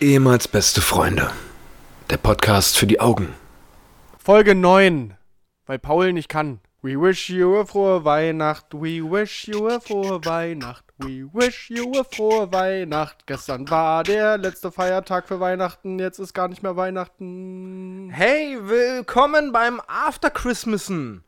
Ehemals beste Freunde. Der Podcast für die Augen. Folge 9, weil Paul nicht kann. We wish you a frohe Weihnacht, we wish you a frohe Weihnacht, we wish you a frohe Weihnacht. Gestern war der letzte Feiertag für Weihnachten, jetzt ist gar nicht mehr Weihnachten. Hey, willkommen beim After Christmasen.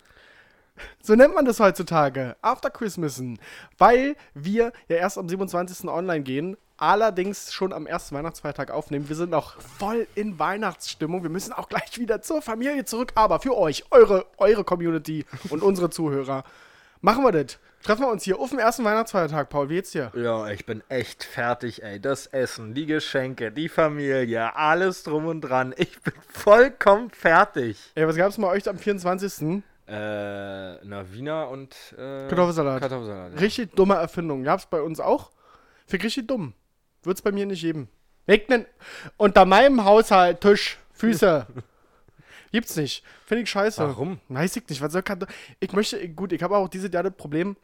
So nennt man das heutzutage, After Christmasen, weil wir ja erst am 27. online gehen, allerdings schon am ersten Weihnachtsfeiertag aufnehmen. Wir sind noch voll in Weihnachtsstimmung. Wir müssen auch gleich wieder zur Familie zurück, aber für euch, eure, eure Community und unsere Zuhörer, machen wir das. Treffen wir uns hier auf dem ersten Weihnachtsfeiertag, Paul. Wie geht's dir? Ja, ich bin echt fertig, ey. Das Essen, die Geschenke, die Familie, alles drum und dran. Ich bin vollkommen fertig. Ey, was gab's bei euch am 24.? Äh, na, Wiener und äh, Kartoffelsalat. Kartoffelsalat. ja. Richtig dumme Erfindung. Gab's bei uns auch? Für richtig dumm. Wird's bei mir nicht geben. Regnen unter meinem Haushalt Tisch, Füße. Gibt's nicht. Finde ich scheiße. Warum? Weiß ich nicht. Was soll Kartoffel ich möchte, gut, ich habe auch dieses Jahr das Problem.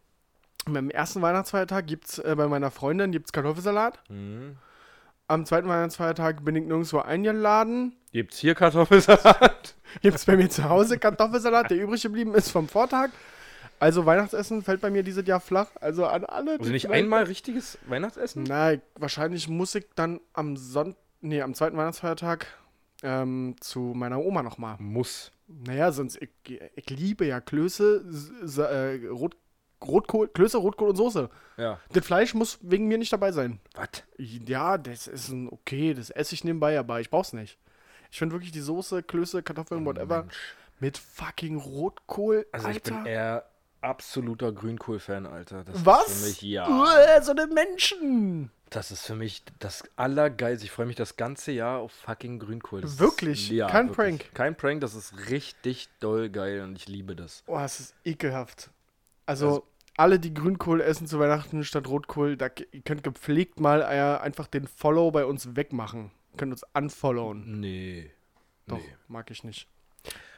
Beim ersten Weihnachtsfeiertag gibt's äh, bei meiner Freundin gibt's Kartoffelsalat. Mhm. Am zweiten Weihnachtsfeiertag bin ich nirgendwo eingeladen. Gibt's hier Kartoffelsalat? Gibt's bei mir zu Hause Kartoffelsalat, der übrig geblieben ist vom Vortag. Also Weihnachtsessen fällt bei mir dieses Jahr flach. Also an alle. Also nicht einmal richtiges Weihnachtsessen? Nein, wahrscheinlich muss ich dann am Sonntag, nee, am zweiten Weihnachtsfeiertag ähm, zu meiner Oma nochmal. Muss. Naja, sonst, ich, ich liebe ja Klöße, äh, Rot, Rotkohl, Klöße, Rotkohl und Soße. Ja. Das Fleisch muss wegen mir nicht dabei sein. Was? Ja, das ist ein okay, das esse ich nebenbei, aber ich brauch's nicht. Ich finde wirklich die Soße, Klöße, Kartoffeln, whatever, mit fucking Rotkohl, Also ich Alter. bin eher absoluter Grünkohl-Fan, Alter. Das Was? Ist für mich, ja. Uah, so eine Menschen. Das ist für mich das Allergeilste. Ich freue mich das ganze Jahr auf fucking Grünkohl. Das Wirklich? Ist, ja, Kein wirklich. Prank? Kein Prank, das ist richtig doll geil und ich liebe das. Oh, es ist ekelhaft. Also, Also- alle, die Grünkohl essen zu Weihnachten statt Rotkohl, da, ihr könnt gepflegt mal äh, einfach den Follow bei uns wegmachen. Ihr könnt uns unfollowen. Nee. Doch, Nee. mag ich nicht.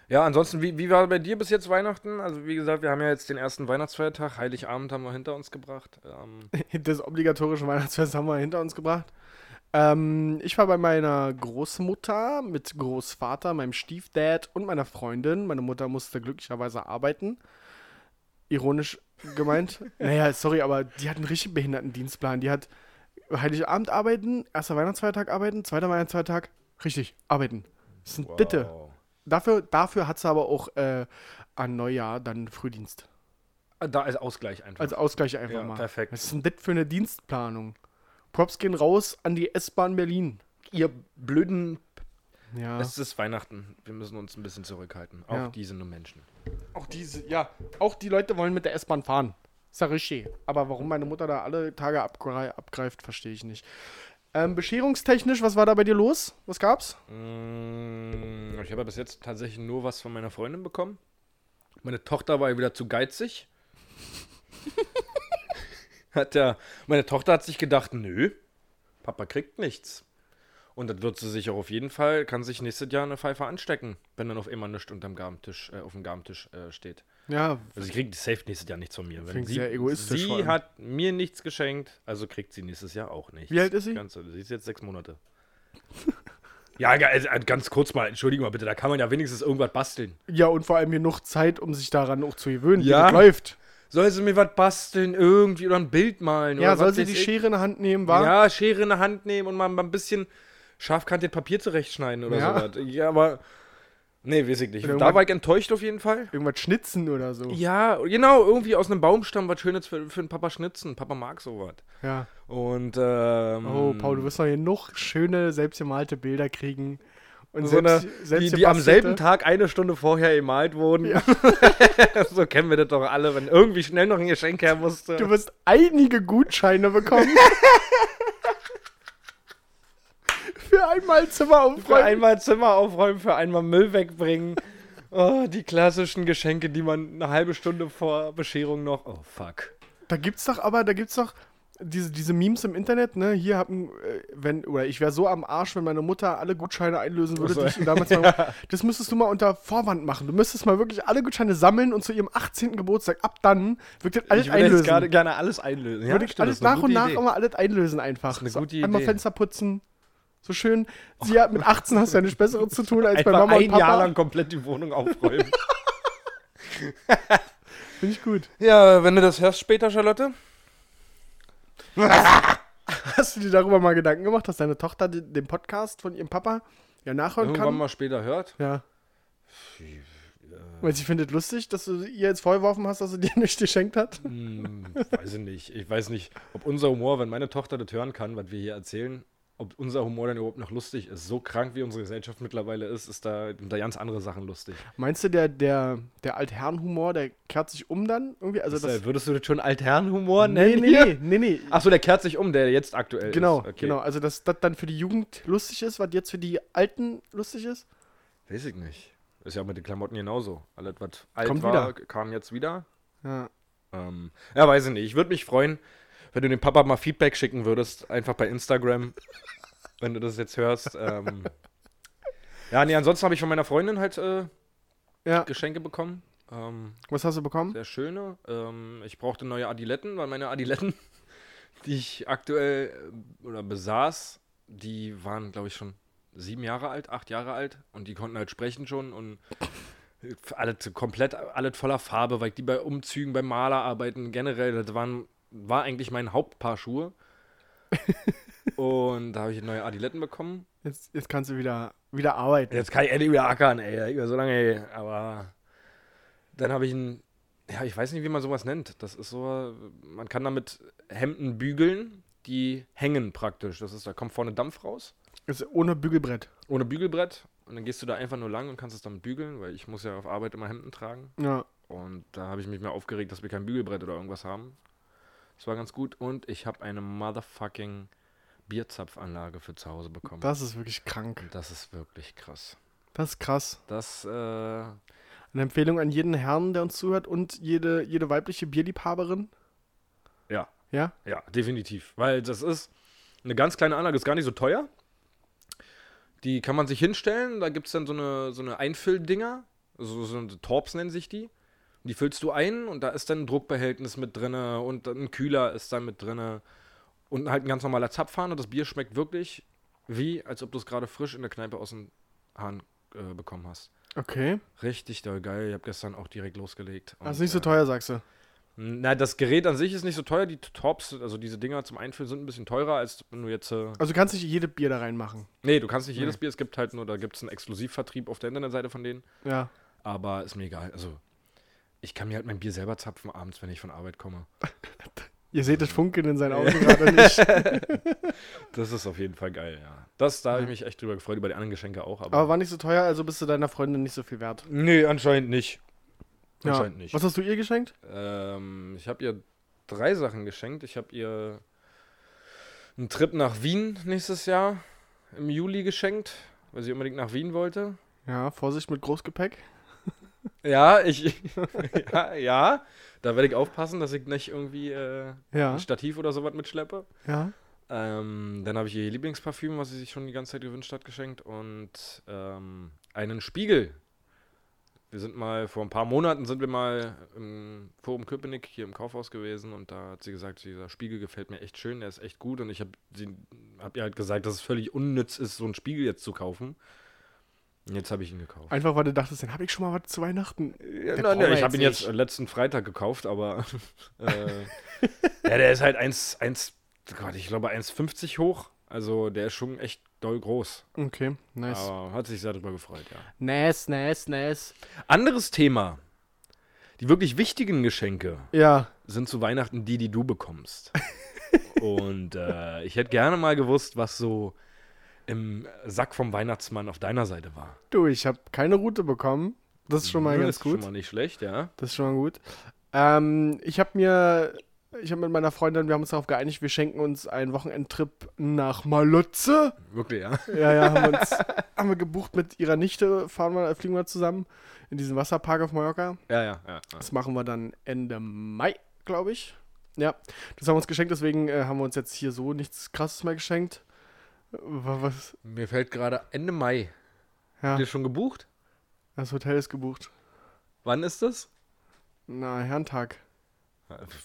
Ja, ansonsten, wie, wie war bei dir bis jetzt Weihnachten? Also, wie gesagt, wir haben ja jetzt den ersten Weihnachtsfeiertag. Heiligabend haben wir hinter uns gebracht. Ähm, Das obligatorische Weihnachtsfest haben wir hinter uns gebracht. Ähm, ich war bei meiner Großmutter mit Großvater, meinem Stiefdad und meiner Freundin. Meine Mutter musste glücklicherweise arbeiten. Ironisch gemeint. naja, sorry, aber die hat einen richtig behinderten Dienstplan. Die hat Heiligabend arbeiten, erster Weihnachtsfeiertag arbeiten, zweiter Weihnachtsfeiertag, richtig, arbeiten. Das ist ein Bitte. Dafür, dafür hat sie aber auch äh, an Neujahr dann Frühdienst. Da als Ausgleich einfach. Als Ausgleich einfach Ja, mal. perfekt. Was ist denn das für eine Dienstplanung? Props gehen raus an die S-Bahn Berlin. Ihr blöden. Ja. Es ist Weihnachten. Wir müssen uns ein bisschen zurückhalten. Auch Ja. diese nur Menschen. Auch diese, ja, auch die Leute wollen mit der S-Bahn fahren. Ist ja richtig. Aber warum meine Mutter da alle Tage abgrei abgreift, verstehe ich nicht. Ähm, bescherungstechnisch, was war da bei dir los? Was gab's? Mm, Ich habe bis jetzt tatsächlich nur was von meiner Freundin bekommen. Meine Tochter war wieder zu geizig. hat ja, meine Tochter hat sich gedacht, nö, Papa kriegt nichts. Und das wird sie sich auch auf jeden Fall, kann sich nächstes Jahr eine Pfeife anstecken, wenn dann auf immer nichts unterm Gabentisch, äh, auf dem Gabentisch äh, steht. Ja, Also sie kriegt safe nächstes Jahr nichts von mir. Wenn sie, sehr egoistisch Sie hat mir nichts geschenkt, also kriegt sie nächstes Jahr auch nichts. Wie alt ist sie? Ganz, sie ist jetzt sechs Monate. ja, also, äh, ganz kurz mal, entschuldigung mal bitte, da kann man ja wenigstens irgendwas basteln. ja, und vor allem genug Zeit, um sich daran auch zu gewöhnen, Ja. wie das läuft. Soll sie mir was basteln, irgendwie oder ein Bild malen? Ja, oder soll sie die? Schere in der Hand nehmen, war? Ja, Schere in der Hand nehmen und mal ein bisschen scharfkantig Papier zurechtschneiden oder Ja. sowas. Ja, aber. Nee, weiß ich nicht. Oder Da war ich enttäuscht auf jeden Fall. Irgendwas schnitzen oder so. Ja, genau, irgendwie aus einem Baumstamm was Schönes für, für den Papa schnitzen. Papa mag sowas. Ja. Und, ähm. Oh, Paul, du wirst noch genug schöne, selbstgemalte Bilder kriegen. Und so eine, selbst, die, selbst die am selben Tag eine Stunde vorher gemalt wurden. Ja. so kennen wir das doch alle, wenn irgendwie schnell noch ein Geschenk her musste. Du wirst einige Gutscheine bekommen. Für einmal Zimmer für aufräumen. einmal Zimmer aufräumen, für einmal Müll wegbringen. Oh, die klassischen Geschenke, die man eine halbe Stunde vor Bescherung noch. Oh, fuck. Da gibt's doch aber, da gibt's doch diese, diese Memes im Internet, ne? Hier haben, äh, wenn, oder ich wäre so am Arsch, wenn meine Mutter alle Gutscheine einlösen würde, Ach so. die ich ihr damals mal, Das müsstest du mal unter Vorwand machen. Du müsstest mal wirklich alle Gutscheine sammeln und zu ihrem 18. Geburtstag, ab dann, wirklich alles ich würde jetzt einlösen. gerade gerne alles einlösen. würde ich stimmt, alles das nach und nach Idee. immer alles einlösen einfach. Das ist eine So, gute Einmal Idee. Fenster putzen. So schön, sie hat mit 18 hast du ja nichts Besseres zu tun, als bei Mama und ein Jahr Papa. lang komplett die Wohnung aufräumen. Finde ich gut. ja, wenn du das hörst später, Charlotte. Hast du dir darüber mal Gedanken gemacht, dass deine Tochter den Podcast von ihrem Papa ja nachhören Irgendwann kann? mal später hört. Ja. Weil sie findet lustig, dass du ihr jetzt vorgeworfen hast, dass sie dir nichts geschenkt hat. Hm, weiß ich nicht. Ich weiß nicht, ob unser Humor, wenn meine Tochter das hören kann, was wir hier erzählen, ob unser Humor dann überhaupt noch lustig ist. So krank wie unsere Gesellschaft mittlerweile ist, ist da, sind da ganz andere Sachen lustig. Meinst du, der, der, der Altherrenhumor, der kehrt sich um dann irgendwie? Also Das, das, würdest du das schon Altherrenhumor nee, nennen? nee, hier? nee, nee, nee. Achso, der kehrt sich um, der jetzt aktuell Genau, ist. Okay. genau. Also, dass das dann für die Jugend lustig ist, was jetzt für die Alten lustig ist? Weiß ich nicht. Ist ja mit den Klamotten genauso. Alles, was alt Kommt war, wieder. kam jetzt wieder. Ja. Ähm, ja, weiß ich nicht. Ich würde mich freuen, wenn du dem Papa mal Feedback schicken würdest, einfach bei Instagram, wenn du das jetzt hörst. Ähm, ja, nee, ansonsten habe ich von meiner Freundin halt äh, ja. Geschenke bekommen. Ähm, Was hast du bekommen? sehr schöne. Ähm, ich brauchte neue Adiletten, weil meine Adiletten, die ich aktuell äh, oder besaß, die waren, glaube ich, schon sieben Jahre alt, acht Jahre alt und die konnten halt sprechen schon und alles komplett, alles voller Farbe, weil ich die bei Umzügen, beim Malerarbeiten generell, das waren, war eigentlich mein Hauptpaar Schuhe. und da habe ich neue Adiletten bekommen. Jetzt, jetzt kannst du wieder, wieder arbeiten. Jetzt kann ich endlich wieder ackern, ey. Über so lange, ey. Aber dann habe ich ein, ja, ich weiß nicht, wie man sowas nennt. Das ist so, man kann damit Hemden bügeln, die hängen praktisch. Das ist, da kommt vorne Dampf raus, Ist ohne Bügelbrett. ohne Bügelbrett. Und dann gehst du da einfach nur lang und kannst es damit bügeln, weil ich muss ja auf Arbeit immer Hemden tragen. Ja. Und da habe ich mich mehr aufgeregt, dass wir kein Bügelbrett oder irgendwas haben. Das war ganz gut. Und ich habe eine motherfucking Bierzapfanlage für zu Hause bekommen. Das ist wirklich krank. Und das ist wirklich krass. Das ist krass. Das, äh, Eine Empfehlung an jeden Herrn, der uns zuhört und jede, jede weibliche Bierliebhaberin. ja, Ja? Ja, definitiv. Weil das ist eine ganz kleine Anlage, ist gar nicht so teuer. Die kann man sich hinstellen, da gibt es dann so eine, so eine Einfülldinger, so, so Torps nennen sich die. Die füllst du ein und da ist dann ein Druckbehältnis mit drinne und ein Kühler ist dann mit drinne und halt ein ganz normaler Zapfhahn und das Bier schmeckt wirklich wie, als ob du es gerade frisch in der Kneipe aus dem Hahn äh, bekommen hast. Okay. Richtig doll geil. Ich habe gestern auch direkt losgelegt. Das ist Und, nicht so äh, teuer, sagst du. na, das Gerät an sich ist nicht so teuer. Die Tops, also diese Dinger zum Einfüllen, sind ein bisschen teurer, als wenn du jetzt. Äh Also du kannst nicht jede Bier da reinmachen. nee, du kannst nicht jedes Nee. Bier. Es gibt halt nur, da gibt es einen Exklusivvertrieb auf der Internetseite von denen. Ja. Aber ist mir egal. Also, ich kann mir halt mein Bier selber zapfen abends, wenn ich von Arbeit komme. Ihr seht das Funkeln in seinen Augen gerade nicht. Das ist auf jeden Fall geil, ja. Das, da habe ich mich echt drüber gefreut, über die anderen Geschenke auch. Aber, Aber war nicht so teuer, also bist du deiner Freundin nicht so viel wert. nee, anscheinend nicht. Ja. Anscheinend nicht. Was hast du ihr geschenkt? Ähm, ich habe ihr drei Sachen geschenkt. Ich habe ihr einen Trip nach Wien nächstes Jahr im Juli geschenkt, weil sie unbedingt nach Wien wollte. Ja, Vorsicht mit Großgepäck. Ja, ich. ja, ja, da werde ich aufpassen, dass ich nicht irgendwie äh, Ja. ein Stativ oder sowas mitschleppe. Ja. Ähm, dann habe ich ihr Lieblingsparfüm, was sie sich schon die ganze Zeit gewünscht hat, geschenkt und ähm, einen Spiegel. Wir sind mal, vor ein paar Monaten sind wir mal im Forum Köpenick hier im Kaufhaus gewesen und da hat sie gesagt, dieser Spiegel gefällt mir echt schön, der ist echt gut und ich habe hab ihr halt gesagt, dass es völlig unnütz ist, so einen Spiegel jetzt zu kaufen. Jetzt habe ich ihn gekauft. Einfach, weil du dachtest, dann habe ich schon mal was zu Weihnachten. Ja, nein, wir ich habe ihn jetzt jetzt letzten Freitag gekauft, aber äh, ja, der ist halt 1, 1 Gott, ich glaube 1,50 hoch. Also der ist schon echt doll groß. Okay, nice. Aber hat sich sehr darüber gefreut, ja. Nice, nice, nice. Anderes Thema. Die wirklich wichtigen Geschenke Ja, sind zu Weihnachten die, die du bekommst. Und äh, ich hätte gerne mal gewusst, was so im Sack vom Weihnachtsmann auf deiner Seite war. du, ich habe keine Route bekommen. Das ist schon mal Ja, ganz ist gut. Schon mal nicht schlecht, ja. Das ist schon mal gut. Ähm, ich habe mir, ich habe mit meiner Freundin, wir haben uns darauf geeinigt, wir schenken uns einen Wochenendtrip nach Malotze. Wirklich, ja. Ja, ja, haben wir, uns, haben wir gebucht mit ihrer Nichte, fahren wir, fliegen wir zusammen in diesen Wasserpark auf Mallorca. Ja, ja, ja. ja. Das machen wir dann Ende Mai, glaube ich. Ja, das haben wir uns geschenkt, deswegen äh, haben wir uns jetzt hier so nichts krasses mehr geschenkt. Wa- Was? Mir fällt gerade Ende Mai. Ja, Habt ihr schon gebucht? das Hotel ist gebucht. Wann ist das? Na, Herrentag.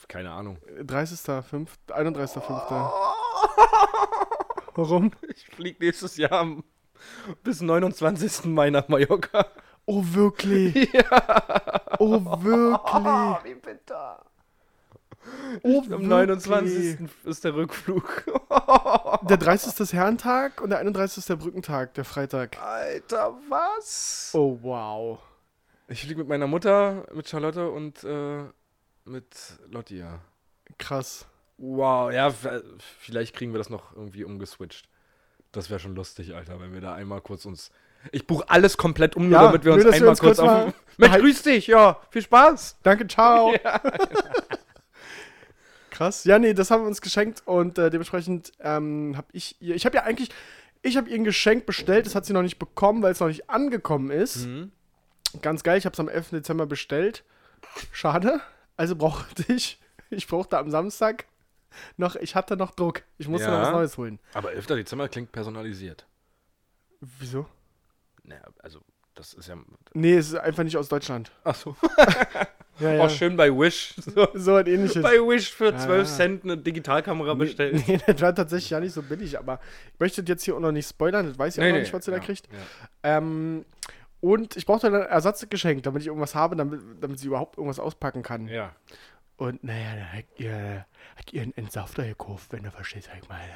Keine Ahnung. 30.05., 31.05. Warum? Ich fliege nächstes Jahr am- bis 29. Mai nach Mallorca. Oh, wirklich? Oh, wirklich? wie bitter. Oh, Am 29. ist der Rückflug. Der 30. ist Herrentag und der 31. ist der Brückentag, der Freitag. Alter, was? Oh, wow. Ich fliege mit meiner Mutter, mit Charlotte und äh, mit Lotti, ja. Krass. Wow, ja, vielleicht kriegen wir das noch irgendwie umgeswitcht. Das wäre schon lustig, Alter, wenn wir da einmal kurz uns. Ich buche alles komplett um, nur Ja, damit wir uns einmal kurz kurz auf. Mensch, grüß dich, ja, viel Spaß. Danke, ciao. Krass. Ja, nee, das haben wir uns geschenkt und äh, dementsprechend ähm, habe ich ihr. Ich habe ja eigentlich. Ich habe ihr ein Geschenk bestellt, das hat sie noch nicht bekommen, weil es noch nicht angekommen ist. Mhm. Ganz geil, ich habe es am 11. Dezember bestellt. Schade. Also brauchte ich. Ich brauchte am Samstag noch. Ich hatte noch Druck. Ich musste Ja. noch was Neues holen. Aber 11. Dezember klingt personalisiert. Wieso? Naja, also, das ist ja. Nee, es ist einfach nicht aus Deutschland. Ach so. Ja, ja. Auch schön bei Wish. So, So ein ähnliches. bei Wish für Ja, 12 ja. Cent eine Digitalkamera bestellt. Nee, das war tatsächlich ja nicht so billig, aber ich möchte jetzt hier auch noch nicht spoilern, das weiß ich auch noch nicht, was ihr ja, da kriegt. Ähm, und ich brauchte ein Ersatzgeschenk, damit ich irgendwas habe, damit, damit sie überhaupt irgendwas auspacken kann. ja. Und naja, dann hat ihr, hat ihr einen Entsafter gekauft, wenn du verstehst, was ich meine.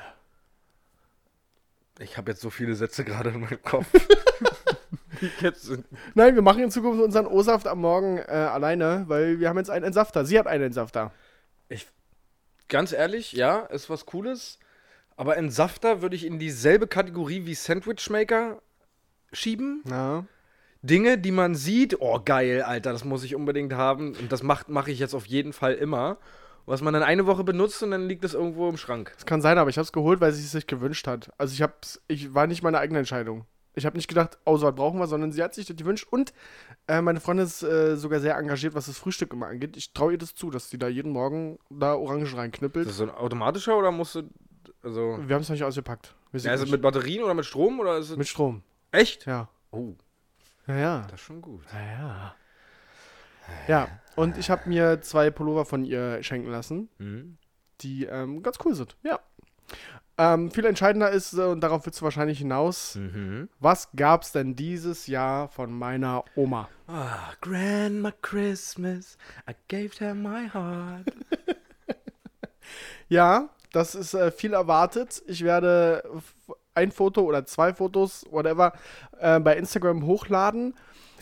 Ich habe jetzt so viele Sätze gerade in meinem Kopf. Nein, wir machen in Zukunft unseren O-Saft am Morgen äh, alleine, weil wir haben jetzt einen Entsafter. Sie hat einen Entsafter. Ich, ganz ehrlich, ja, ist was Cooles. Aber Entsafter würde ich in dieselbe Kategorie wie Sandwich Maker schieben. Ja. Dinge, die man sieht, oh geil, Alter, das muss ich unbedingt haben. Und das mache mach ich jetzt auf jeden Fall immer. Was man dann eine Woche benutzt und dann liegt es irgendwo im Schrank. Das kann sein, aber ich habe es geholt, weil sie es sich gewünscht hat. Also ich hab's, ich war nicht meine eigene Entscheidung. Ich habe nicht gedacht, oh, so was brauchen wir, sondern sie hat sich das gewünscht. Und äh, meine Freundin ist äh, sogar sehr engagiert, was das Frühstück immer angeht. Ich traue ihr das zu, dass sie da jeden Morgen da Orangen Ist reinknüppelt. das so ein automatischer oder musst du. Also. Wir haben es noch nicht ausgepackt. Ja, ist es nicht- mit Batterien oder mit Strom oder ist mit Strom. echt? Ja. Oh, Ja, ja. das ist schon gut. Ja, ja. Ja, und ich habe mir zwei Pullover von ihr schenken lassen, Mhm. die ähm, ganz cool sind. Ja. Ähm, viel entscheidender ist, äh, und darauf willst du wahrscheinlich hinaus, Mhm. was gab's denn dieses Jahr von meiner Oma? Ah, Grandma Christmas, I gave her my heart. Ja, das ist äh, viel erwartet. Ich werde ein Foto oder zwei Fotos, whatever, äh, bei Instagram hochladen.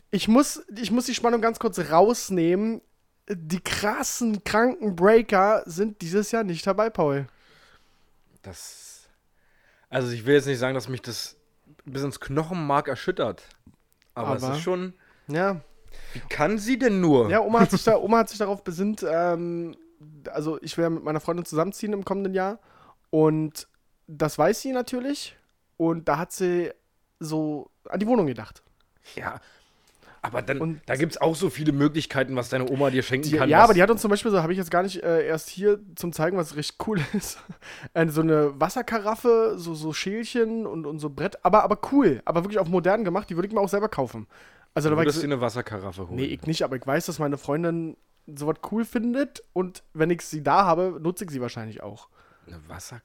Ich muss, ich muss die Spannung ganz kurz rausnehmen. Die krassen, kranken Breaker sind dieses Jahr nicht dabei, Paul. Das. Also, ich will jetzt nicht sagen, dass mich das bis ins Knochenmark erschüttert. Aber, es Aber- ist schon. Ja, Wie kann sie denn nur? ja Oma, hat sich da, Oma hat sich darauf besinnt, ähm, also ich werde mit meiner Freundin zusammenziehen im kommenden Jahr. Und das weiß sie natürlich. Und da hat sie so an die Wohnung gedacht. Ja. Aber dann, Und- da gibt es auch so viele Möglichkeiten, was deine Oma dir schenken Die, kann. ja, aber die hat uns zum Beispiel, so habe ich jetzt gar nicht äh, erst hier zum zeigen, was richtig cool ist. äh, so eine Wasserkaraffe, so, so Schälchen und, und so Brett. Aber, aber cool, aber wirklich auf modern gemacht. Die würde ich mir auch selber kaufen. Also Du würdest dir eine Wasserkaraffe holen. Nee, ich nicht, aber ich weiß, dass meine Freundin sowas cool findet und wenn ich sie da habe, nutze ich sie wahrscheinlich auch. Eine Wasser.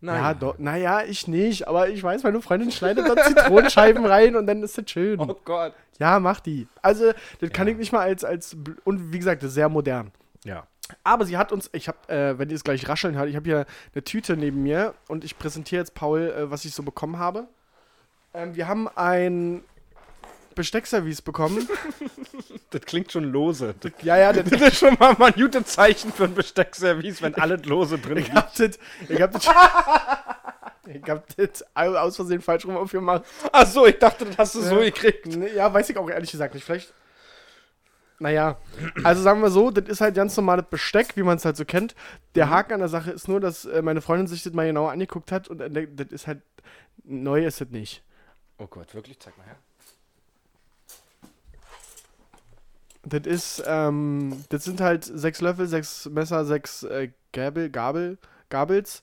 Ja, Naja. do, naja, ich nicht, aber ich weiß, meine Freundin schneidet da Zitronenscheiben rein und dann ist das schön. Oh Gott. Ja, mach die. Also, das kann ich nicht mal als, als, und wie gesagt, das ist sehr modern. Ja. Aber sie hat uns, ich habe, äh, wenn ihr es gleich rascheln hört, ich habe hier eine Tüte neben mir und ich präsentiere jetzt Paul, äh, was ich so bekommen habe. Ähm, wir haben ein Besteckservice bekommen. Das klingt schon lose. Das ja, ja, das, das ist schon mal ein gutes Zeichen für ein Besteckservice, wenn alles lose drin ich liegt. hab das, ich hab das, ich hab das aus Versehen falsch rum aufgemacht. Achso, ich dachte, das hast du so Ja. gekriegt. Nee, Ja, weiß ich auch ehrlich gesagt nicht. Vielleicht. Naja, also sagen wir so, das ist halt ganz normales Besteck, wie man es halt so kennt. Der Haken an der Sache ist nur, dass äh, meine Freundin sich das mal genauer angeguckt hat und das ist halt. Neu ist das nicht. Oh Gott, wirklich? Zeig mal her. Das ist, ähm, das sind halt sechs Löffel, sechs Messer, sechs äh, Gabel, Gabel, Gabels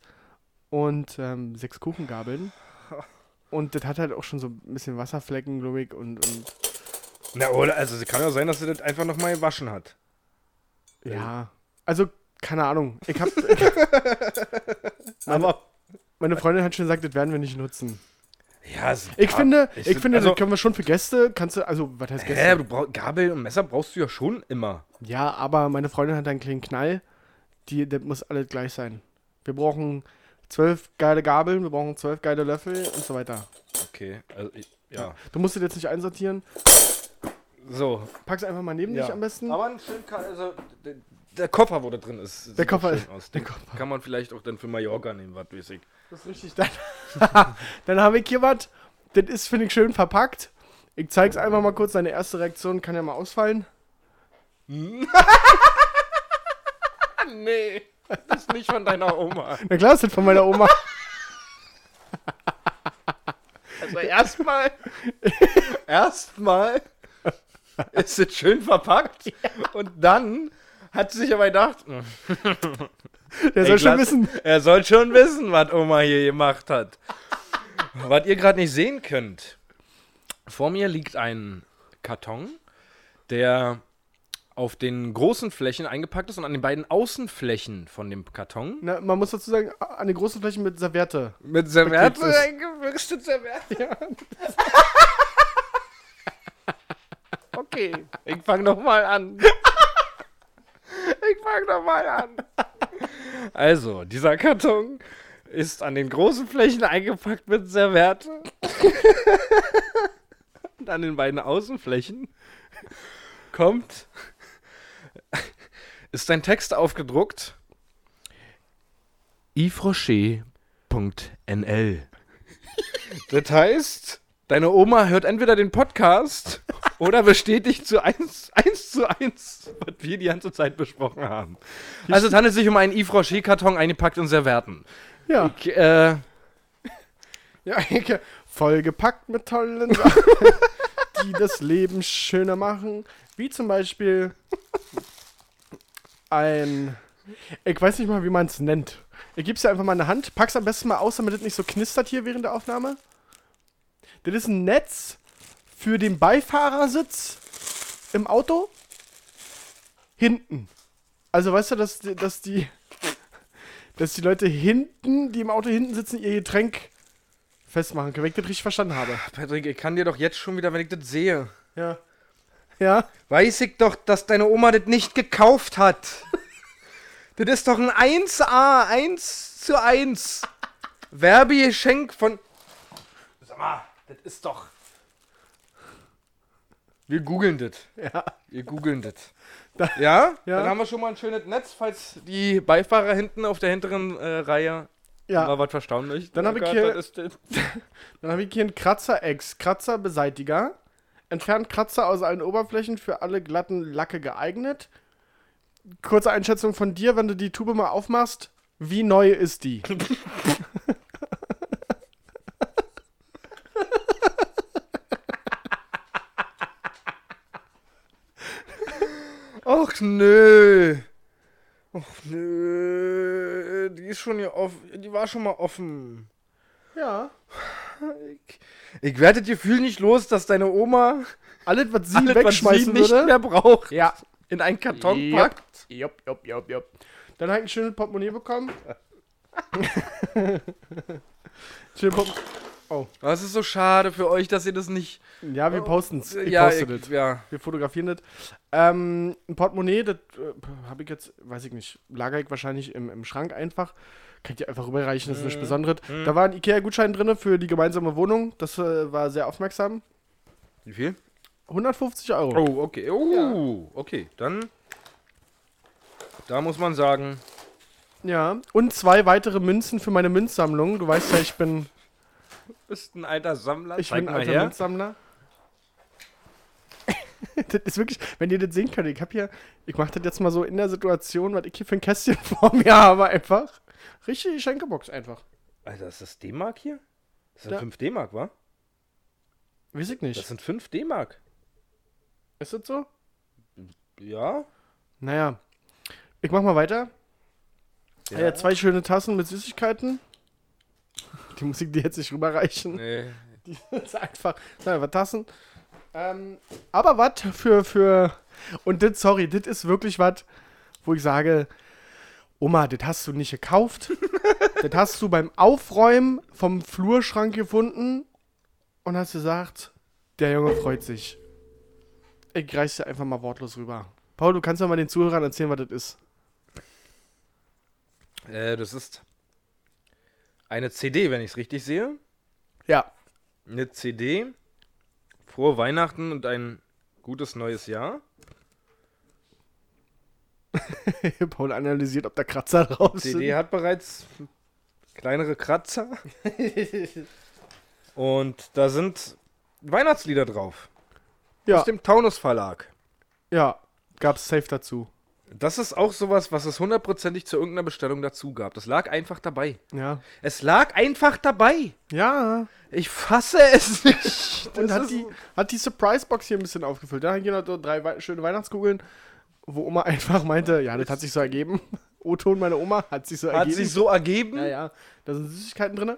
und ähm, sechs Kuchengabeln. Und das hat halt auch schon so ein bisschen Wasserflecken, glaube ich, und, und Na, oder? Also, es kann ja sein, dass sie das einfach nochmal gewaschen hat. ja. Also, keine Ahnung. Ich hab. Aber Meine Freundin hat schon gesagt, das werden wir nicht nutzen. Ja, Ich ja, finde, ich, find- finde, also, das können wir schon für Gäste, kannst du, also, was heißt Gäste? hä, du brauch, Gabel und Messer brauchst du ja schon immer. Ja, aber meine Freundin hat einen kleinen Knall. Die, das muss alles gleich sein. Wir brauchen zwölf geile Gabeln, wir brauchen zwölf geile Löffel und so weiter. Okay, also, ich, ja. Du musst das jetzt nicht einsortieren. So. Pack's einfach mal neben Ja. dich am besten. Aber ein schön, also, der, Koffer, wo da drin ist, sieht Der Koffer ist- aus. der Koffer. Kann man vielleicht auch dann für Mallorca nehmen, was weiß ich. Das ist richtig. Dann, dann habe ich hier was. Das ist, finde ich, schön verpackt. Ich zeig's einfach mal kurz. Deine erste Reaktion kann ja mal ausfallen. nee, das ist nicht von deiner Oma. Na klar, ist das von meiner Oma. Also erstmal, erstmal ist es schön verpackt und dann hat sie sich aber gedacht, hm, Der soll ich schon lass- wissen. Er soll schon wissen, was Oma hier gemacht hat. was ihr gerade nicht sehen könnt. Vor mir liegt ein Karton, der auf den großen Flächen eingepackt ist und an den beiden Außenflächen von dem Karton Na, man muss dazu sagen, an den großen Flächen mit Serviette. mit Serviette eingewüchste Serviette. Okay, ich fange noch mal an. Ich fange noch mal an. Also, dieser Karton ist an den großen Flächen eingepackt mit Serviette. Und an den beiden Außenflächen kommt ist ein Text aufgedruckt. yvesrocher.nl Das heißt, deine Oma hört entweder den Podcast oder bestätigt zu eins, eins zu eins, was wir die ganze Zeit besprochen haben. Also es handelt sich um einen Yves Rocher-Karton eingepackt in Servietten. Ja. Ich, äh, Ja, ich, vollgepackt mit tollen Sachen, die das Leben schöner machen. Wie zum Beispiel ein. Ich weiß nicht mal, wie man es nennt. Ich gib's dir einfach mal in der Hand, pack's am besten mal aus, damit es nicht so knistert hier während der Aufnahme. Das ist ein Netz für den Beifahrersitz im Auto. Hinten. Also weißt du, dass, die- dass die. Dass die Leute hinten, die im Auto hinten sitzen, ihr Getränk festmachen können, wenn ich das richtig verstanden habe. Patrick, ich kann dir doch jetzt schon wieder, wenn ich das sehe, Ja. Ja. weiß ich doch, dass deine Oma das nicht gekauft hat. das ist doch ein 1A, 1 zu 1. Werbegeschenk von. Sag mal, das ist doch. Wir googeln das. Ja. Wir googeln das. Da- Ja? Ja. Dann haben wir schon mal ein schönes Netz, falls die Beifahrer hinten auf der hinteren äh, Reihe Ja. mal was verstauen möchten. Dann hab Oh ich hier-? Dann habe ich hier einen Kratzer-Ex, Kratzerbeseitiger. Entfernt Kratzer aus allen Oberflächen, für alle glatten Lacke geeignet. Kurze Einschätzung von dir, wenn du die Tube mal aufmachst. Wie neu ist die? Ach nö. Ach nö. Die ist schon hier offen. Die war schon mal offen. Ja. Ich, ich werde das Gefühl nicht los, dass deine Oma Alles, was sie alles, was sie wegschmeißen nicht würde. mehr braucht, Ja. in einen Karton Jupp. packt. Jupp, jupp, jupp, jupp. Dann ich ein schönes Portemonnaie bekommen. Schönes Portemonnaie. Das ist so schade für euch, dass ihr das nicht. Ja, wir posten es. Ich ja, ich, ja. Wir fotografieren das. Ähm, ein Portemonnaie, das äh, habe ich jetzt, weiß ich nicht, lager ich wahrscheinlich im, im Schrank einfach. Kann ich dir einfach rüberreichen, das ist nichts Besonderes. Da war ein Ikea-Gutschein drin für die gemeinsame Wohnung. Das äh, war sehr aufmerksam. Wie viel? 150 Euro. Oh, okay. Oh, okay. Dann. Da muss man sagen. Ja. Und zwei weitere Münzen für meine Münzsammlung. Du weißt ja, ich bin, Bist ein alter Sammler. ich Zeig bin ein alter her. Münzsammler. das ist wirklich, wenn ihr das sehen könnt, ich habe hier, ich mache das jetzt mal so in der Situation, was ich hier für ein Kästchen vor mir habe, einfach. Richtige Geschenkebox einfach. Alter, ist das D-Mark hier? Das sind Ja. 5 D-Mark, wa? Weiß ich Das nicht. sind 5 D-Mark. Ist das so? Ja. Naja. Ich mach mal weiter. Ja. Ja. zwei schöne Tassen mit Süßigkeiten. Die muss ich dir jetzt nicht rüberreichen. Nee. Die ist einfach. Sind einfach Tassen. Ähm, aber was für, für. Und das, sorry, das ist wirklich was, wo ich sage, Oma, das hast du nicht gekauft. das hast du beim Aufräumen vom Flurschrank gefunden und hast gesagt, der Junge freut sich. Ich reiß dir einfach mal wortlos rüber. Paul, du kannst ja mal den Zuhörern erzählen, was das ist. Äh, das ist eine CD, wenn ich es richtig sehe. Ja. Eine CD. Frohe Weihnachten und ein gutes neues Jahr. Paul analysiert, ob da Kratzer drauf CD sind. hat bereits kleinere Kratzer. und da sind Weihnachtslieder drauf. Ja, Aus dem Taunus Verlag. ja, gab's safe dazu. Das ist auch sowas, was es hundertprozentig zu irgendeiner Bestellung dazu gab. Das lag einfach dabei. Ja. Es lag einfach dabei. Ja. Ich fasse es nicht. Und Das hat die, hat die Surprise-Box hier ein bisschen aufgefüllt. Da hier noch so drei wei schöne Weihnachtskugeln, wo Oma einfach meinte, ja, das hat sich so ergeben. O-Ton, meine Oma, hat sich so hat ergeben. sich so ergeben. Ja, ja, da sind Süßigkeiten drin.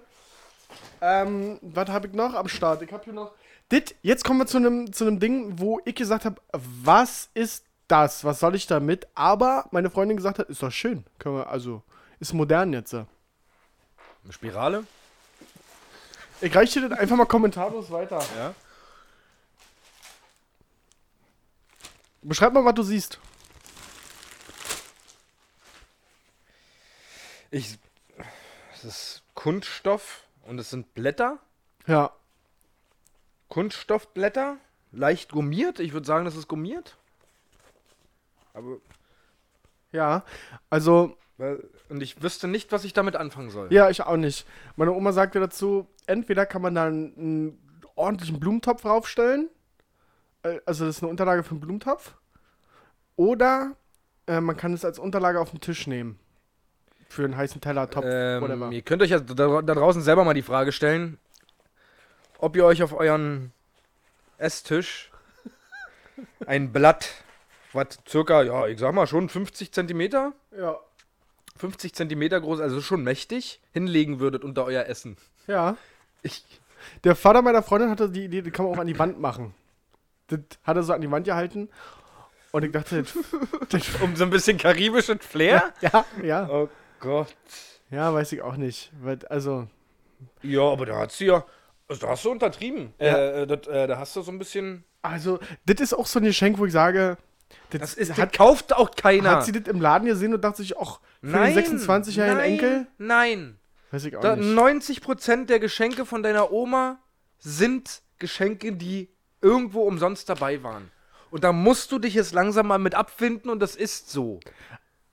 Ähm, was habe ich noch am Start? Ich habe hier noch. Dit, jetzt kommen wir zu einem zu einem Ding, wo ich gesagt habe, was ist das? Was soll ich damit? Aber meine Freundin gesagt hat, ist doch schön. Können wir, also, ist modern jetzt. Eine Spirale. Ich reiche dir das einfach mal kommentarlos weiter. Ja. Beschreib mal, was du siehst. Ich. Es ist Kunststoff und es sind Blätter. Ja. Kunststoffblätter. Leicht gummiert. Ich würde sagen, das ist gummiert. Aber. Ja. Also, weil- Und ich wüsste nicht, was ich damit anfangen soll. Ja, ich auch nicht. Meine Oma sagte dazu, entweder kann man da einen, einen ordentlichen Blumentopf raufstellen, äh, also das ist eine Unterlage für einen Blumentopf, oder äh, man kann es als Unterlage auf den Tisch nehmen. Für einen heißen Teller, Topf, Ähm, whatever. ihr könnt euch ja da, da draußen selber mal die Frage stellen, ob ihr euch auf euren Esstisch ein Blatt, was circa, ja, ich sag mal schon 50 Zentimeter, Ja. 50 Zentimeter groß, also schon mächtig, hinlegen würdet unter euer Essen. Ja. Ich, Der Vater meiner Freundin hatte die Idee, die kann man auch an die Wand machen. Das hat er so an die Wand gehalten. Und ich dachte, das, um so ein bisschen karibischen Flair. ja, ja, Oh Gott. ja, weiß ich auch nicht. Also, Ja, aber da hat sie ja, also da hast du untertrieben. Ja. Äh, äh, das, äh, da hast du so ein bisschen, also, das ist auch so ein Geschenk, wo ich sage, das, das ist, hat, kauft auch keiner. Hat sie das im Laden gesehen und dachte sich, ach, für den 26-jährigen nein, Enkel? Nein. Weiß ich auch Da, nicht. 90% der Geschenke von deiner Oma sind Geschenke, die irgendwo umsonst dabei waren. Und da musst du dich jetzt langsam mal mit abfinden und das ist so.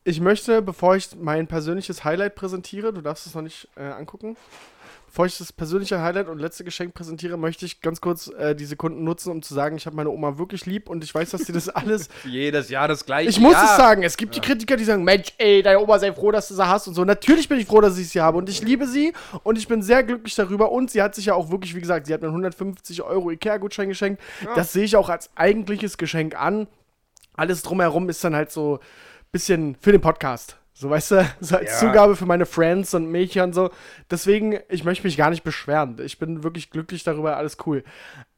Ich möchte, bevor ich mein persönliches Highlight präsentiere, du darfst es noch nicht äh, angucken, bevor ich das persönliche Highlight und letzte Geschenk präsentiere, möchte ich ganz kurz äh, die Sekunden nutzen, um zu sagen, ich habe meine Oma wirklich lieb und ich weiß, dass sie das alles. Jedes Jahr das gleiche. Ich muss ja. es sagen, es gibt die Kritiker, die sagen, Mensch, ey, deine Oma sei froh, dass du sie hast und so. Natürlich bin ich froh, dass ich sie habe und ich liebe sie und ich bin sehr glücklich darüber und sie hat sich ja auch wirklich, wie gesagt, sie hat mir einen 150 Euro Ikea-Gutschein geschenkt. Das sehe ich auch als eigentliches Geschenk an. Alles drumherum ist dann halt so ein bisschen für den Podcast. So, weißt du, so als Ja. Zugabe für meine Friends und Mädchen und so. Deswegen, ich möchte mich gar nicht beschweren. Ich bin wirklich glücklich darüber, alles cool.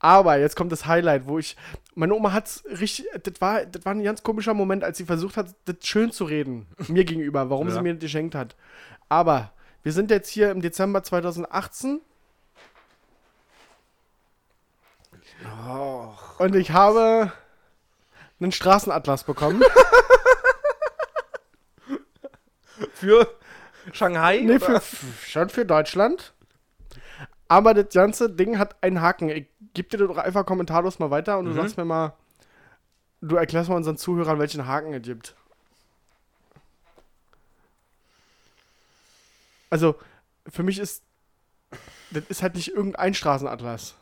Aber jetzt kommt das Highlight, wo ich. Meine Oma hat's richtig. Das war, das war ein ganz komischer Moment, als sie versucht hat, das schön zu reden. Mir gegenüber, warum Ja. sie mir das geschenkt hat. Aber wir sind jetzt hier im Dezember 2018 Och. und ich habe einen Straßenatlas bekommen. Für Shanghai? Nee, für, schon für Deutschland. Aber das ganze Ding hat einen Haken. Ich gebe dir das doch einfach kommentarlos mal weiter und du Mhm. sagst mir mal, du erklärst mal unseren Zuhörern, welchen Haken es gibt. Also, für mich ist, das ist halt nicht irgendein Straßenatlas.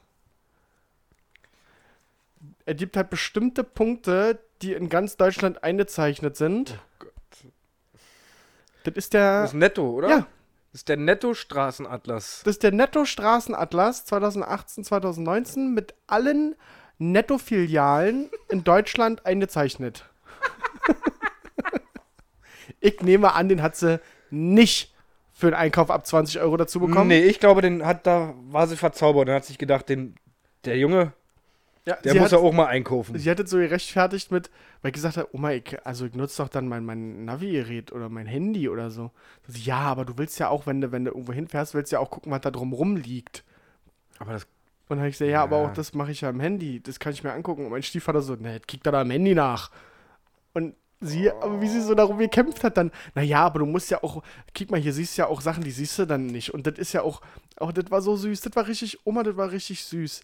Er gibt halt bestimmte Punkte, die in ganz Deutschland eingezeichnet sind. Das ist der. Das ist netto, oder? Ja. Das ist der Netto-Straßenatlas. Das ist der Netto-Straßenatlas 2018, 2019 mit allen Netto-Filialen in Deutschland eingezeichnet. ich nehme an, den hat sie nicht für einen Einkauf ab 20 Euro dazu bekommen. Nee, ich glaube, den hat da war sie verzaubert. Dann hat sich gedacht, den, der Junge, Ja, Der muss hat, ja auch mal einkaufen. Sie hat es so gerechtfertigt mit, weil ich gesagt habe, Oma, ich, also ich nutze doch dann mein, mein Navi-Gerät oder mein Handy oder so. so. Ja, aber du willst ja auch, wenn du, wenn du irgendwo hinfährst, willst du ja auch gucken, was da drumrum liegt. Aber das Und dann habe ich gesagt, ja, aber Ja. auch das mache ich ja am Handy. Das kann ich mir angucken. Und mein Stiefvater so, ne, kick da da am Handy nach. Und sie, aber wie sie so darum gekämpft hat, dann, naja, aber du musst ja auch, kick mal, hier siehst du ja auch Sachen, die siehst du dann nicht. Und das ist ja auch, auch das war so süß. Das war richtig, Oma, das war richtig süß.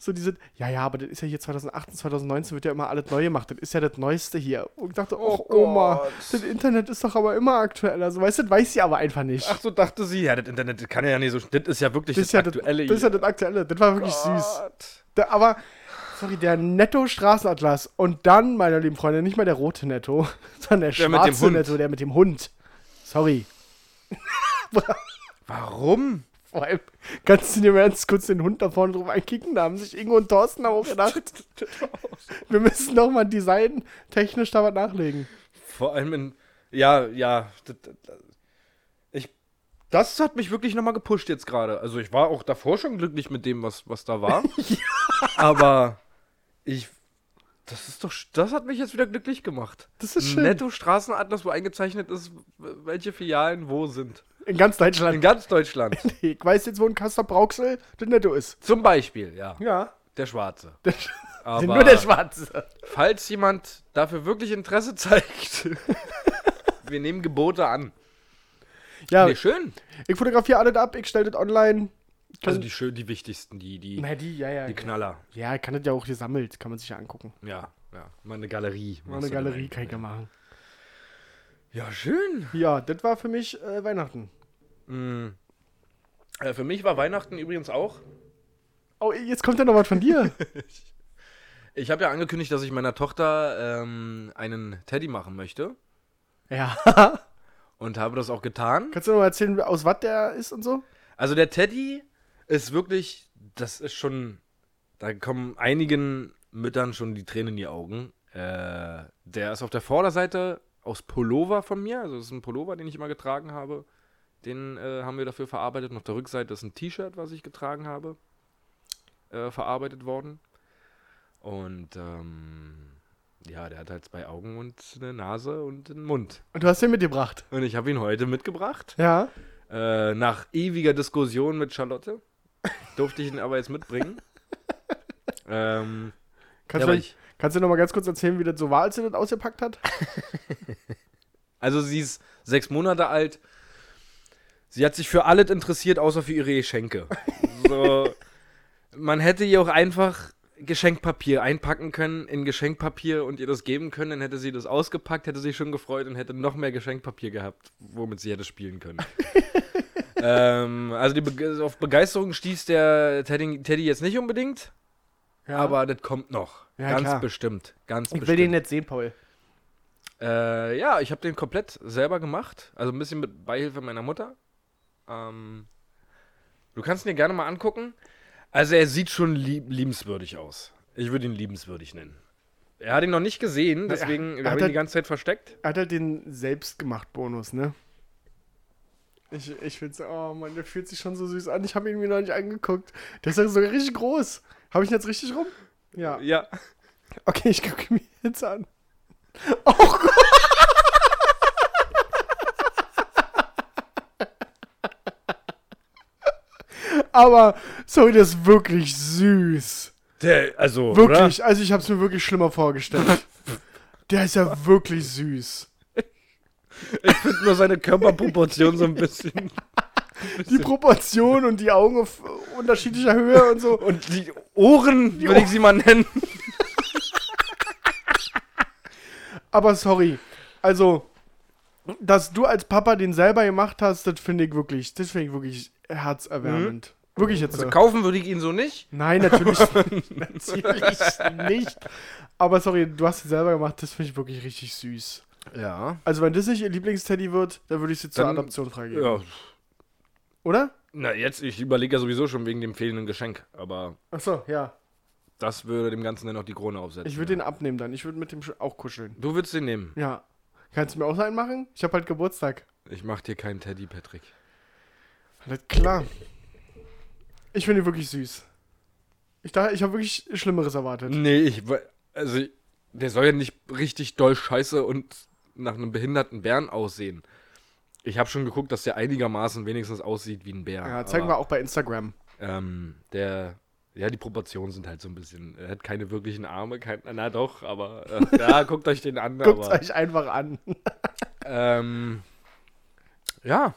So diese, ja, ja, aber das ist ja hier 2018, 2019 wird ja immer alles neu gemacht. Das ist ja das Neueste hier. Und ich dachte, oh, Oma, Gott. das Internet ist doch aber immer aktuell. Also, weißt du, das weiß sie aber einfach nicht. Ach so, dachte sie, ja, das Internet das kann ja nicht so. Das ist ja wirklich das das, ist ja das, aktuelle. das ist ja das Aktuelle. Das war wirklich süß. Gott. Der, aber, sorry, der Netto-Straßenatlas und dann, meine lieben Freunde, nicht mal der rote Netto, sondern der Der mit dem schwarze. Netto, der mit dem Hund. Sorry. Warum? Vor allem, kannst du dir mal ganz kurz den Hund da vorne drauf ankicken? Da haben sich Ingo und Thorsten auch gedacht, wir müssen noch mal Design technisch da was nachlegen. Vor allem in. Ja, ja. Ich, das hat mich wirklich nochmal gepusht jetzt gerade. Also ich war auch davor schon glücklich mit dem, was, was da war. Aber ich. Das ist doch. Das hat mich jetzt wieder glücklich gemacht. Das ist schön. Netto Straßenatlas, wo eingezeichnet ist, welche Filialen wo sind. In ganz In Deutschland. ganz Deutschland. Ich weiß jetzt, wo ein Kaster Brauxel der Netto ist. Zum Beispiel, ja. Ja. Der Schwarze. Der, Aber nur der Schwarze. falls jemand dafür wirklich Interesse zeigt, wir nehmen Gebote an. Ja, Nee, schön. ich fotografiere alles ab, ich stelle das online. Also die schön, die wichtigsten, die, die, Na, die, ja, ja. die Knaller. Ja, ich kann das ja auch gesammelt, kann man sich ja angucken. Ja, ja. Mal eine Galerie. Mal eine Galerie kann ich ja machen. Ja, schön. Ja, das war für mich äh, Weihnachten. Mm. Äh, für mich war Weihnachten übrigens auch. Oh, jetzt kommt ja noch was von dir. Ich habe ja angekündigt, dass ich meiner Tochter ähm, einen Teddy machen möchte. ja. Und habe das auch getan. Kannst du noch mal erzählen, aus was der ist und so? Also der Teddy ist wirklich, das ist schon, da kommen einigen Müttern schon die Tränen in die Augen. Äh, der ist auf der Vorderseite aus Pullover von mir, also das ist ein Pullover, den ich immer getragen habe. Den äh, haben wir dafür verarbeitet. Und auf der Rückseite ist ein T-Shirt, was ich getragen habe, äh, verarbeitet worden. Und ähm, ja, der hat halt zwei Augen und eine Nase und einen Mund. Und du hast den mitgebracht. Und ich habe ihn heute mitgebracht. Ja. Äh, nach ewiger Diskussion mit Charlotte durfte ich ihn aber jetzt mitbringen. ähm, Kannst, ja, du, ich, kannst du noch mal ganz kurz erzählen, wie das so war, als sie das ausgepackt hat? also sie ist sechs Monate alt. Sie hat sich für alles interessiert, außer für ihre Geschenke. So, man hätte ihr auch einfach Geschenkpapier einpacken können in Geschenkpapier und ihr das geben können, dann hätte sie das ausgepackt, hätte sich schon gefreut und hätte noch mehr Geschenkpapier gehabt, womit sie hätte spielen können. ähm, also Be auf Begeisterung stieß der Teddy, Teddy jetzt nicht unbedingt, aber das kommt noch. Ja, ganz klar. bestimmt. Ganz ich will bestimmt. den nicht sehen, Paul. Äh, ja, ich habe den komplett selber gemacht. Also ein bisschen mit Beihilfe meiner Mutter. Ähm, du kannst ihn dir gerne mal angucken. Also er sieht schon lieb liebenswürdig aus. Ich würde ihn liebenswürdig nennen. Er hat ihn noch nicht gesehen, deswegen er wir hat haben ihn die ganze Zeit versteckt. Er hat halt den Selbstgemacht-Bonus, ne? Ich, ich find's, oh Mann, der fühlt sich schon so süß an. Ich habe ihn mir noch nicht angeguckt. Der ist ja sogar richtig groß. Habe ich ihn jetzt richtig rum? Ja. Ja. Okay, ich gucke mir jetzt an. Oh Gott. Aber, sorry, der ist wirklich süß. Der, also, Wirklich, also ich habe es mir wirklich schlimmer vorgestellt. Der ist ja wirklich süß. oder? Ich finde nur seine Körperproportion so ein bisschen. Die Proportion und die Augen auf unterschiedlicher Höhe und so. Und die Ohren, würde ich sie mal nennen. Aber sorry, also, dass du als Papa den selber gemacht hast, das finde ich wirklich, das finde ich wirklich herzerwärmend. Wirklich jetzt. Also so. kaufen würde ich ihn so nicht. Nein, natürlich, natürlich nicht. Aber sorry, du hast es selber gemacht, das finde ich wirklich richtig süß. Ja. Also wenn das nicht ihr Lieblingsteddy wird, dann würde ich sie zur Dann- Adoption freigeben. Ja. Oder? Na, jetzt, ich überlege ja sowieso schon wegen dem fehlenden Geschenk. Aber Achso, ja. das würde dem Ganzen dann noch die Krone aufsetzen. Ich würde den abnehmen dann. Ich würde mit dem auch kuscheln. Du würdest den nehmen. Ja. Kannst du mir auch so einen machen? Ich habe halt Geburtstag. Ich mach dir keinen Teddy, Patrick. Alles klar. Ich finde ihn wirklich süß. Ich dachte, ich habe wirklich Schlimmeres erwartet. Nee, ich, also, der soll ja nicht richtig doll scheiße und nach einem behinderten Bären aussehen. Ich habe schon geguckt, dass der einigermaßen wenigstens aussieht wie ein Bär. Ja, zeigen aber, wir auch bei Instagram. Ähm, der, ja, die Proportionen sind halt so ein bisschen, er hat keine wirklichen Arme, kein, na doch, aber, äh, ja, guckt euch den an. Guckt euch einfach an. ähm, ja,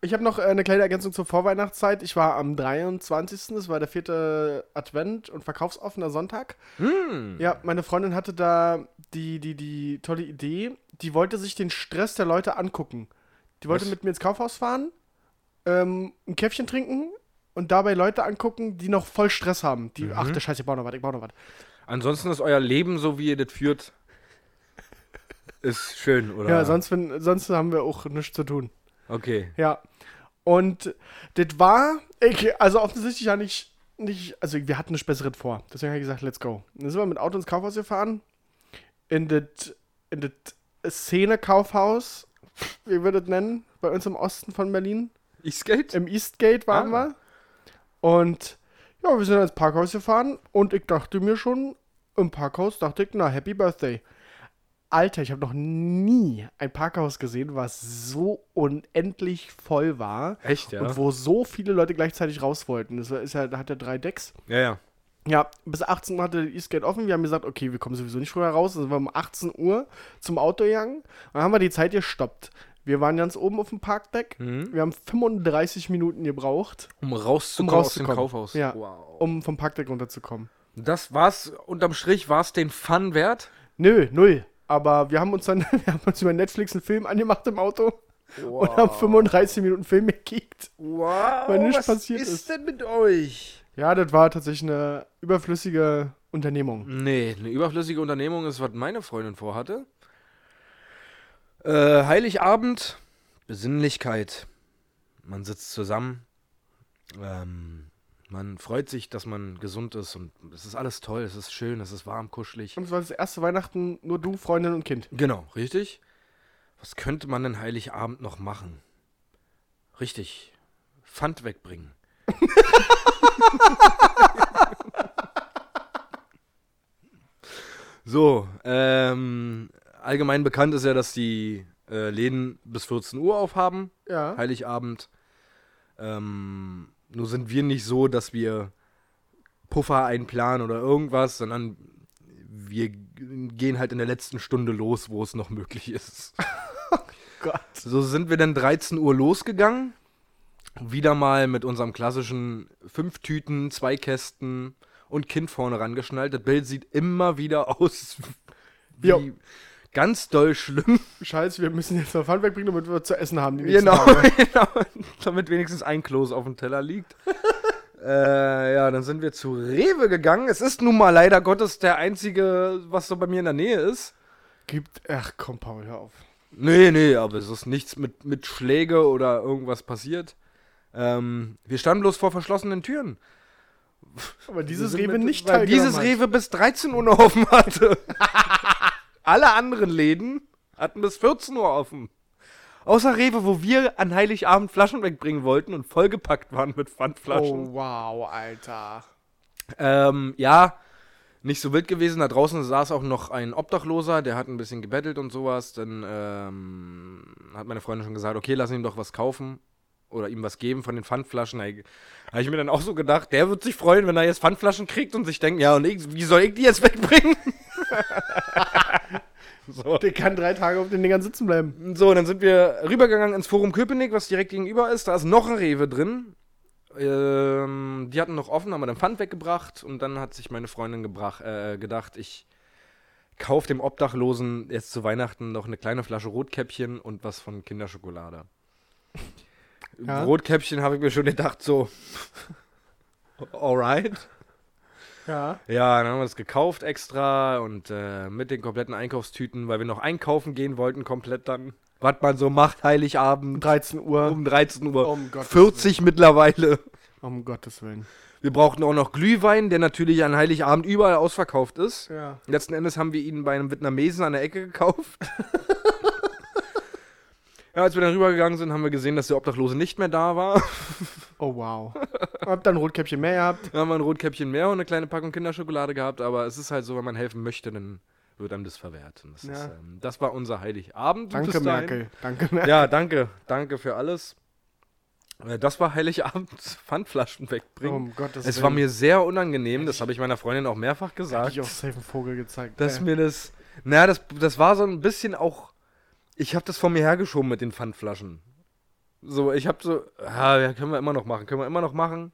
Ich habe noch äh, eine kleine Ergänzung zur Vorweihnachtszeit. Ich war am 23. Das war der vierte Advent und verkaufsoffener Sonntag. hm, Ja, meine Freundin hatte da die, die, die tolle Idee. Die wollte sich den Stress der Leute angucken. Die wollte Was? mit mir ins Kaufhaus fahren, ähm, ein Käffchen trinken und dabei Leute angucken, die noch voll Stress haben. Die, ach der Scheiße, ich baue noch was, ich baue noch was. ansonsten ist euer Leben, so wie ihr das führt, ist schön, oder? Ja, sonst, wenn, sonst haben wir auch nichts zu tun. Okay. Ja. Und das war, ich, also offensichtlich ja nicht, nicht, also wir hatten nichts Besseres vor. Deswegen habe ich gesagt, let's go. Dann sind wir mit Auto ins Kaufhaus gefahren. In das in das Szene-Kaufhaus, wie wir das nennen, bei uns im Osten von Berlin. Skate? Im Eastgate waren Ah. wir. Und ja, wir sind ins Parkhaus gefahren und ich dachte mir schon, im Parkhaus dachte ich, na, Happy Birthday. Alter, ich habe noch nie ein Parkhaus gesehen, was so unendlich voll war Echt, ja? und wo so viele Leute gleichzeitig raus wollten. Das war- ist ja, da hat er drei Decks. Ja, ja. Ja, bis 18 Uhr hatte der Eastgate offen. Wir haben gesagt, okay, wir kommen sowieso nicht früher raus. Dann sind wir um 18 Uhr zum Auto gegangen. Dann haben wir die Zeit gestoppt. Wir waren ganz oben auf dem Parkdeck. Mhm. Wir haben 35 Minuten gebraucht, Um rauszukommen, Um aus dem rauszukommen. Kaufhaus. Ja. Wow. um vom Parkdeck runterzukommen. Das war's, unterm Strich war's den Fun wert? Nö, null. Aber wir haben uns dann, wir haben uns über Netflix einen Film angemacht im Auto und haben 35 Minuten Film gekickt. Wow, Weil nichts was passiert ist, ist. denn mit euch? Ja, das war tatsächlich eine überflüssige Unternehmung. Nee, eine überflüssige Unternehmung ist, was meine Freundin vorhatte. Äh, Heiligabend, Besinnlichkeit. Man sitzt zusammen. Ähm, man freut sich, dass man gesund ist und es ist alles toll, es ist schön, es ist warm, kuschelig. Und es war das erste Weihnachten, nur du, Freundin und Kind. Genau, richtig. Was könnte man denn Heiligabend noch machen? Richtig. Pfand wegbringen. so, ähm, allgemein bekannt ist ja, dass die äh, Läden bis 14 Uhr aufhaben, Ja. Heiligabend. Ähm, nur sind wir nicht so, dass wir Puffer einplanen oder irgendwas, sondern wir gehen halt in der letzten Stunde los, wo es noch möglich ist. Gott. So sind wir dann 13 Uhr losgegangen. Wieder mal mit unserem klassischen fünf Tüten, zwei Kästen und Kind vorne rangeschnallt. Das Bild sieht immer wieder aus wie Jo. Ganz doll schlimm. Scheiße, wir müssen jetzt noch Pfand wegbringen, damit wir zu essen haben. Genau, genau. Damit wenigstens ein Kloß auf dem Teller liegt. äh, ja, dann sind wir zu Rewe gegangen. Es ist nun mal leider Gottes der einzige, was so bei mir in der Nähe ist. Gibt, ach komm, Paul, hör auf. Nee, nee, aber es ist nichts mit, mit Schläge oder irgendwas passiert. Ähm, wir standen bloß vor verschlossenen Türen. Aber dieses Rewe mit- nicht Weil dieses. Rewe bis 13 Uhr noch offen hatte. Alle anderen Läden hatten bis 14 Uhr offen. Außer Rewe, wo wir an Heiligabend Flaschen wegbringen wollten und vollgepackt waren mit Pfandflaschen. Oh, wow, Alter. Ähm, ja, nicht so wild gewesen. Da draußen saß auch noch ein Obdachloser, der hat ein bisschen gebettelt und sowas. Dann ähm, hat meine Freundin schon gesagt, okay, lass ihm doch was kaufen oder ihm was geben von den Pfandflaschen. Da habe ich mir dann auch so gedacht, der wird sich freuen, wenn er jetzt Pfandflaschen kriegt und sich denkt, ja, und ich, wie soll ich die jetzt wegbringen? so. Der kann drei Tage auf den Dingern sitzen bleiben. So, dann sind wir rübergegangen ins Forum Köpenick, was direkt gegenüber ist. Da ist noch ein Rewe drin. Ähm, die hatten noch offen, haben wir dann Pfand weggebracht und dann hat sich meine Freundin gebrach, äh, gedacht, ich kaufe dem Obdachlosen jetzt zu Weihnachten noch eine kleine Flasche Rotkäppchen und was von Kinderschokolade. Ja. Rotkäppchen habe ich mir schon gedacht, so. Alright. Ja. Ja, dann haben wir es gekauft extra und äh, mit den kompletten Einkaufstüten, weil wir noch einkaufen gehen wollten, komplett dann. Was man so macht, Heiligabend 13 Uhr. um 13 Uhr. Um Gottes 40 mittlerweile. Um Gottes Willen. Wir brauchten auch noch Glühwein, der natürlich an Heiligabend überall ausverkauft ist. Ja. Letzten Endes haben wir ihn bei einem Vietnamesen an der Ecke gekauft. ja, als wir dann rübergegangen sind, haben wir gesehen, dass der Obdachlose nicht mehr da war. Oh, wow. Hab dann ein Rotkäppchen mehr gehabt. Dann haben wir ein Rotkäppchen mehr und eine kleine Packung Kinderschokolade gehabt, aber es ist halt so, wenn man helfen möchte, dann wird einem das verwehrt. Das, Ja. ist, ähm, das war unser Heiligabend. Danke. Merkel. Danke, Merkel. Ja, danke. Danke für alles. Äh, Das war Heiligabend. Pfandflaschen wegbringen. Um Gottes es war mir sehr unangenehm, das habe ich meiner Freundin auch mehrfach Hab gesagt. ich auf safe einen Vogel gezeigt. dass Äh, mir das. Na, das, das war so ein bisschen auch. Ich habe das vor mir hergeschoben mit den Pfandflaschen. So, ich habe so, ah, ja, können wir immer noch machen, können wir immer noch machen.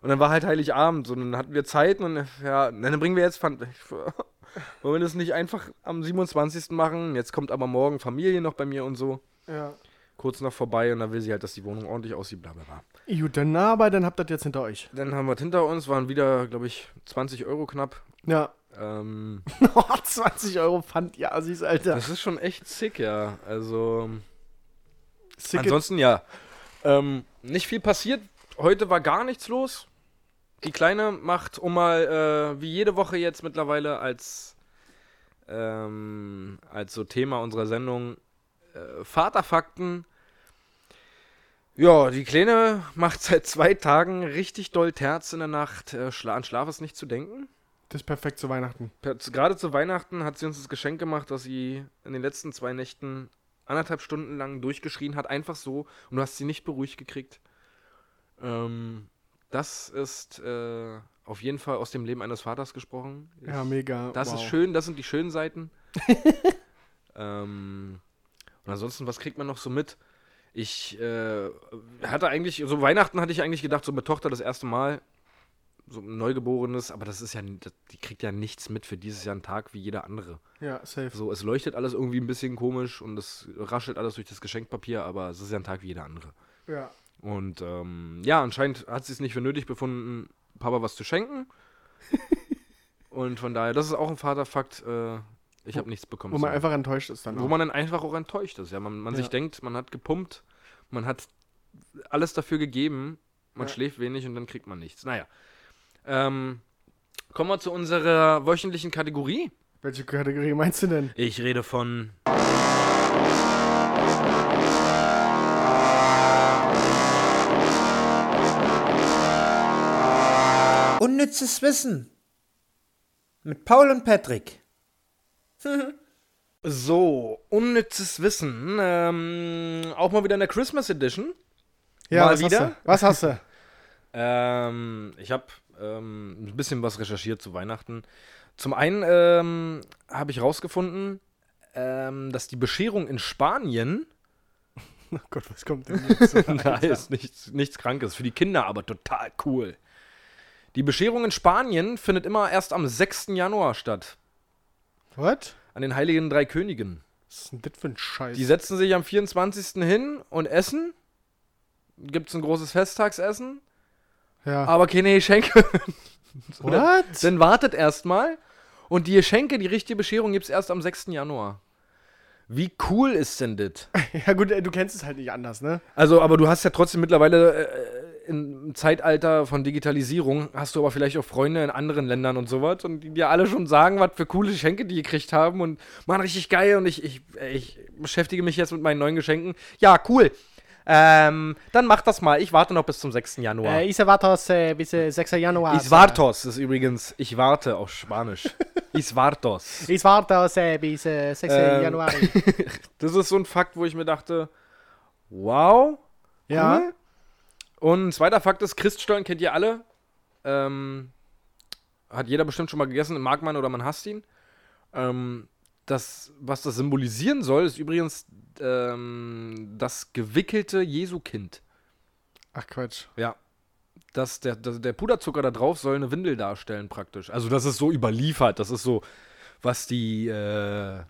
Und dann war halt Heiligabend und dann hatten wir Zeit und ja, dann bringen wir jetzt Pfand. Wollen wir das nicht einfach am 27. machen? Jetzt kommt aber morgen Familie noch bei mir und so. ja. Kurz noch vorbei und dann will sie halt, dass die Wohnung ordentlich aussieht, bla bla bla. Gut, dann aber dann habt ihr das jetzt hinter euch. Dann haben wir es hinter uns, waren wieder, glaube ich, 20 Euro knapp. Ja. Ähm, 20 Euro Pfand, ja, siehst Alter. das ist schon echt sick, ja. Also. Sick Ansonsten ja. Ähm, nicht viel passiert. Heute war gar nichts los. Die Kleine macht, um mal äh, wie jede Woche jetzt mittlerweile als, ähm, als so Thema unserer Sendung äh, Vaterfakten. Ja, die Kleine macht seit zwei Tagen richtig doll Terz in der Nacht. Äh, Schla an Schlaf ist nicht zu denken. das ist perfekt zu Weihnachten. Per- Gerade zu Weihnachten hat sie uns das Geschenk gemacht, dass sie in den letzten zwei Nächten anderthalb Stunden lang durchgeschrien hat, einfach so, und du hast sie nicht beruhigt gekriegt. Ähm, das ist äh, auf jeden Fall aus dem Leben eines Vaters gesprochen. Ja, mega. Das wow. ist schön, das sind die schönen Seiten. ähm, und ansonsten, was kriegt man noch so mit? Ich äh, hatte eigentlich, so Weihnachten hatte ich eigentlich gedacht, so mit Tochter das erste Mal, so ein Neugeborenes, aber das ist ja, die kriegt ja nichts mit für dieses Jahr einen Tag wie jeder andere. Ja, safe. So, es leuchtet alles irgendwie ein bisschen komisch und es raschelt alles durch das Geschenkpapier, aber es ist ja ein Tag wie jeder andere. Ja. Und ähm, ja, anscheinend hat sie es nicht für nötig befunden, Papa was zu schenken. und von daher, das ist auch ein Vaterfakt. Äh, ich habe nichts bekommen. Wo man So. einfach enttäuscht ist dann. Wo auch. man dann einfach auch enttäuscht ist. Ja, man, man Ja. sich denkt, man hat gepumpt, man hat alles dafür gegeben, man Ja. schläft wenig und dann kriegt man nichts. Naja. Ähm, kommen wir zu unserer wöchentlichen Kategorie. Welche Kategorie meinst du denn? Ich rede von. Unnützes Wissen. Mit Paul und Patrick. So, unnützes Wissen. Ähm, auch mal wieder in der Christmas Edition. Ja, Mal was wieder? Hast du? Was hast du? Ähm, ich habe ähm, ein bisschen was recherchiert zu Weihnachten. Zum einen ähm, habe ich rausgefunden, ähm, dass die Bescherung in Spanien, Oh Gott, was kommt denn jetzt? da ist nichts, nichts Krankes, für die Kinder aber total cool. Die Bescherung in Spanien findet immer erst am 6. Januar statt, What? an den Heiligen Drei Königen. Was ist denn das für ein Scheiß? Die setzen sich am 24. hin und essen. Gibt es ein großes Festtagsessen, ja. aber keine Geschenke. What? Dann wartet erstmal. Und die Geschenke, die richtige Bescherung gibt es erst am 6. Januar. Wie cool ist denn das? Ja gut, ey, du kennst es halt nicht anders, ne? Also, aber du hast ja trotzdem mittlerweile äh, im Zeitalter von Digitalisierung, hast du aber vielleicht auch Freunde in anderen Ländern und sowas und die dir alle schon sagen, was für coole Geschenke die gekriegt haben und machen richtig geil und ich, ich, ich beschäftige mich jetzt mit meinen neuen Geschenken. Ja, cool. Ähm, dann mach das mal. Ich warte noch bis zum 6. Januar. Äh, ich erwarte äh, bis äh, 6. Januar. Ich wartos ist übrigens, ich warte auf Spanisch. Ich warte äh, bis äh, 6. Ähm, Januar. Das ist so ein Fakt, wo ich mir dachte, wow. ja. Cool. Und ein zweiter Fakt ist, Christstollen kennt ihr alle. Ähm, hat jeder bestimmt schon mal gegessen, mag man oder man hasst ihn. Ähm, das, was das symbolisieren soll, ist übrigens ähm, das gewickelte Jesukind. Ach Quatsch. Ja. Das, der, der, der Puderzucker da drauf soll eine Windel darstellen, praktisch. Also, das ist so überliefert. Das ist so, was die, äh,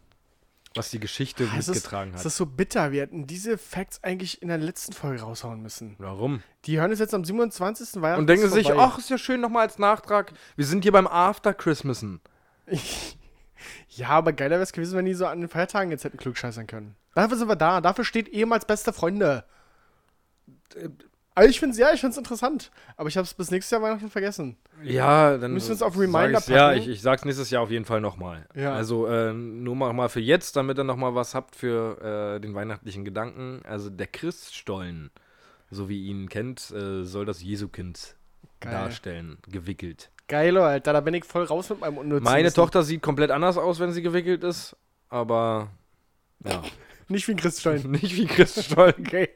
was die Geschichte Ah, ist, mitgetragen es hat. ist so bitter. Wir hätten diese Facts eigentlich in der letzten Folge raushauen müssen. Warum? Die hören es jetzt am 27. Weihnachten. Und denken ist sich, ach, ist ja schön nochmal als Nachtrag. Wir sind hier beim After Christmasen. Ja, aber geiler wäre es gewesen, wenn die so an den Feiertagen jetzt hätten klugscheißern können. Dafür sind wir da. Dafür steht ehemals beste Freunde. Also ich finde es ja, ich finde es interessant. Aber ich habe es bis nächstes Jahr Weihnachten vergessen. Ja, dann. Müssen wir uns auf Reminder ich's- Ja, packen? ich, ich sag's nächstes Jahr auf jeden Fall nochmal. Ja. Also, äh, nur mal, mal für jetzt, damit ihr nochmal was habt für äh, den weihnachtlichen Gedanken. Also, der Christstollen so wie ihr ihn kennt, äh, soll das Jesukind Geil. darstellen, gewickelt. Geilo, Alter, da bin ich voll raus mit meinem unnützen Meine. Tochter sieht komplett anders aus, wenn sie gewickelt ist, aber ja, Nicht wie ein Christstein. nicht wie Chris Stoll. Okay.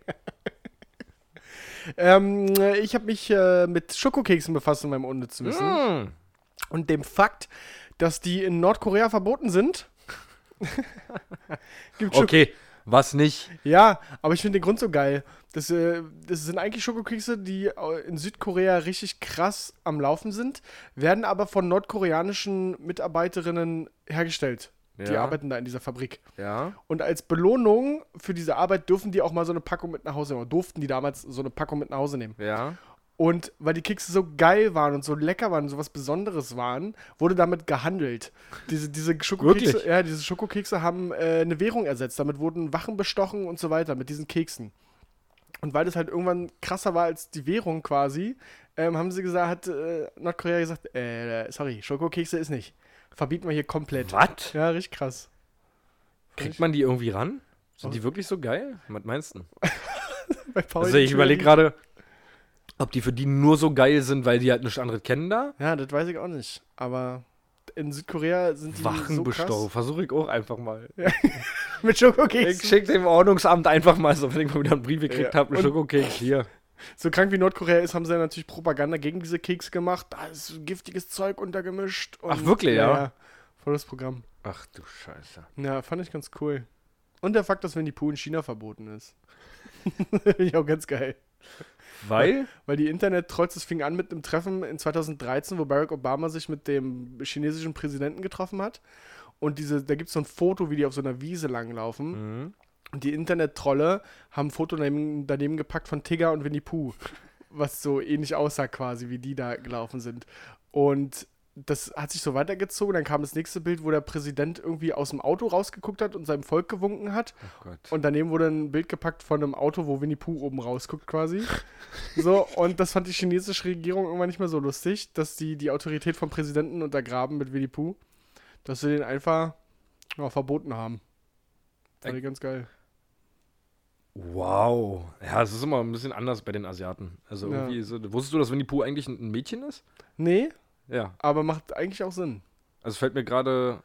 ähm, ich habe mich äh, mit Schokokeksen befasst in meinem unnützen Wissen. Mm. Und dem Fakt, dass die in Nordkorea verboten sind. Gibt Okay, was nicht? Ja, aber ich finde den Grund so geil. Das, äh, das sind eigentlich Schokokekse, die äh, in Südkorea richtig krass am Laufen sind, werden aber von nordkoreanischen Mitarbeiterinnen hergestellt. Die Ja. arbeiten da in dieser Fabrik. Ja. Und als Belohnung für diese Arbeit dürfen die auch mal so eine Packung mit nach Hause nehmen. Oder durften die damals so eine Packung mit nach Hause nehmen. Ja. Und weil die Kekse so geil waren und so lecker waren und so was Besonderes waren, wurde damit gehandelt. Diese, diese Schokokekse, Wirklich? ja, diese Schokokekse haben äh, eine Währung ersetzt. Damit wurden Wachen bestochen und so weiter mit diesen Keksen. Und weil das halt irgendwann krasser war als die Währung quasi, ähm, haben sie gesagt, hat äh, Nordkorea gesagt, äh, sorry, Schokokekse ist nicht. Verbieten wir hier komplett. Was? Ja, richtig krass. Kriegt man die irgendwie ran? Sind die wirklich so geil? Was meinst du? Also ich überlege gerade, ob die für die nur so geil sind, weil die halt nichts anderes kennen da. Ja, das weiß ich auch nicht. Aber in Südkorea sind die so Wachenbestochen. krass. Versuche ich auch einfach mal. Mit Ich Schokokeksen. schicke dem Ordnungsamt einfach mal so, wenn ich mal wieder einen Brief gekriegt Ja. habe, Und- Schokokeks hier. So krank wie Nordkorea ist, haben sie ja natürlich Propaganda gegen diese Kekse gemacht. Da ist giftiges Zeug untergemischt. Ach, wirklich, ja? Volles Programm. Ach du Scheiße. Ja, fand ich ganz cool. Und der Fakt, dass Winnie Pooh in China verboten ist. Finde ich auch ganz geil. Weil? Weil die Internet-Trolls, das fing an mit einem Treffen in 2013, wo Barack Obama sich mit dem chinesischen Präsidenten getroffen hat. Und diese, da gibt es so ein Foto, wie die auf so einer Wiese langlaufen. Mhm. Und die Internet-Trolle haben ein Foto daneben, daneben gepackt von Tigger und Winnie Pooh, was so ähnlich aussah quasi, wie die da gelaufen sind. Und das hat sich so weitergezogen. Dann kam das nächste Bild, wo der Präsident irgendwie aus dem Auto rausgeguckt hat und seinem Volk gewunken hat. Oh Gott. Und daneben wurde ein Bild gepackt von einem Auto, wo Winnie Pooh oben rausguckt quasi. so, und das fand die chinesische Regierung irgendwann nicht mehr so lustig, dass die die Autorität vom Präsidenten untergraben mit Winnie Pooh, dass sie den einfach ja, verboten haben. Fand ich ganz geil. Wow. Ja, es ist immer ein bisschen anders bei den Asiaten. Also Ja. irgendwie so, wusstest du, dass Winnie Pooh eigentlich ein Mädchen ist? Nee, Ja. aber macht eigentlich auch Sinn. Also fällt mir gerade,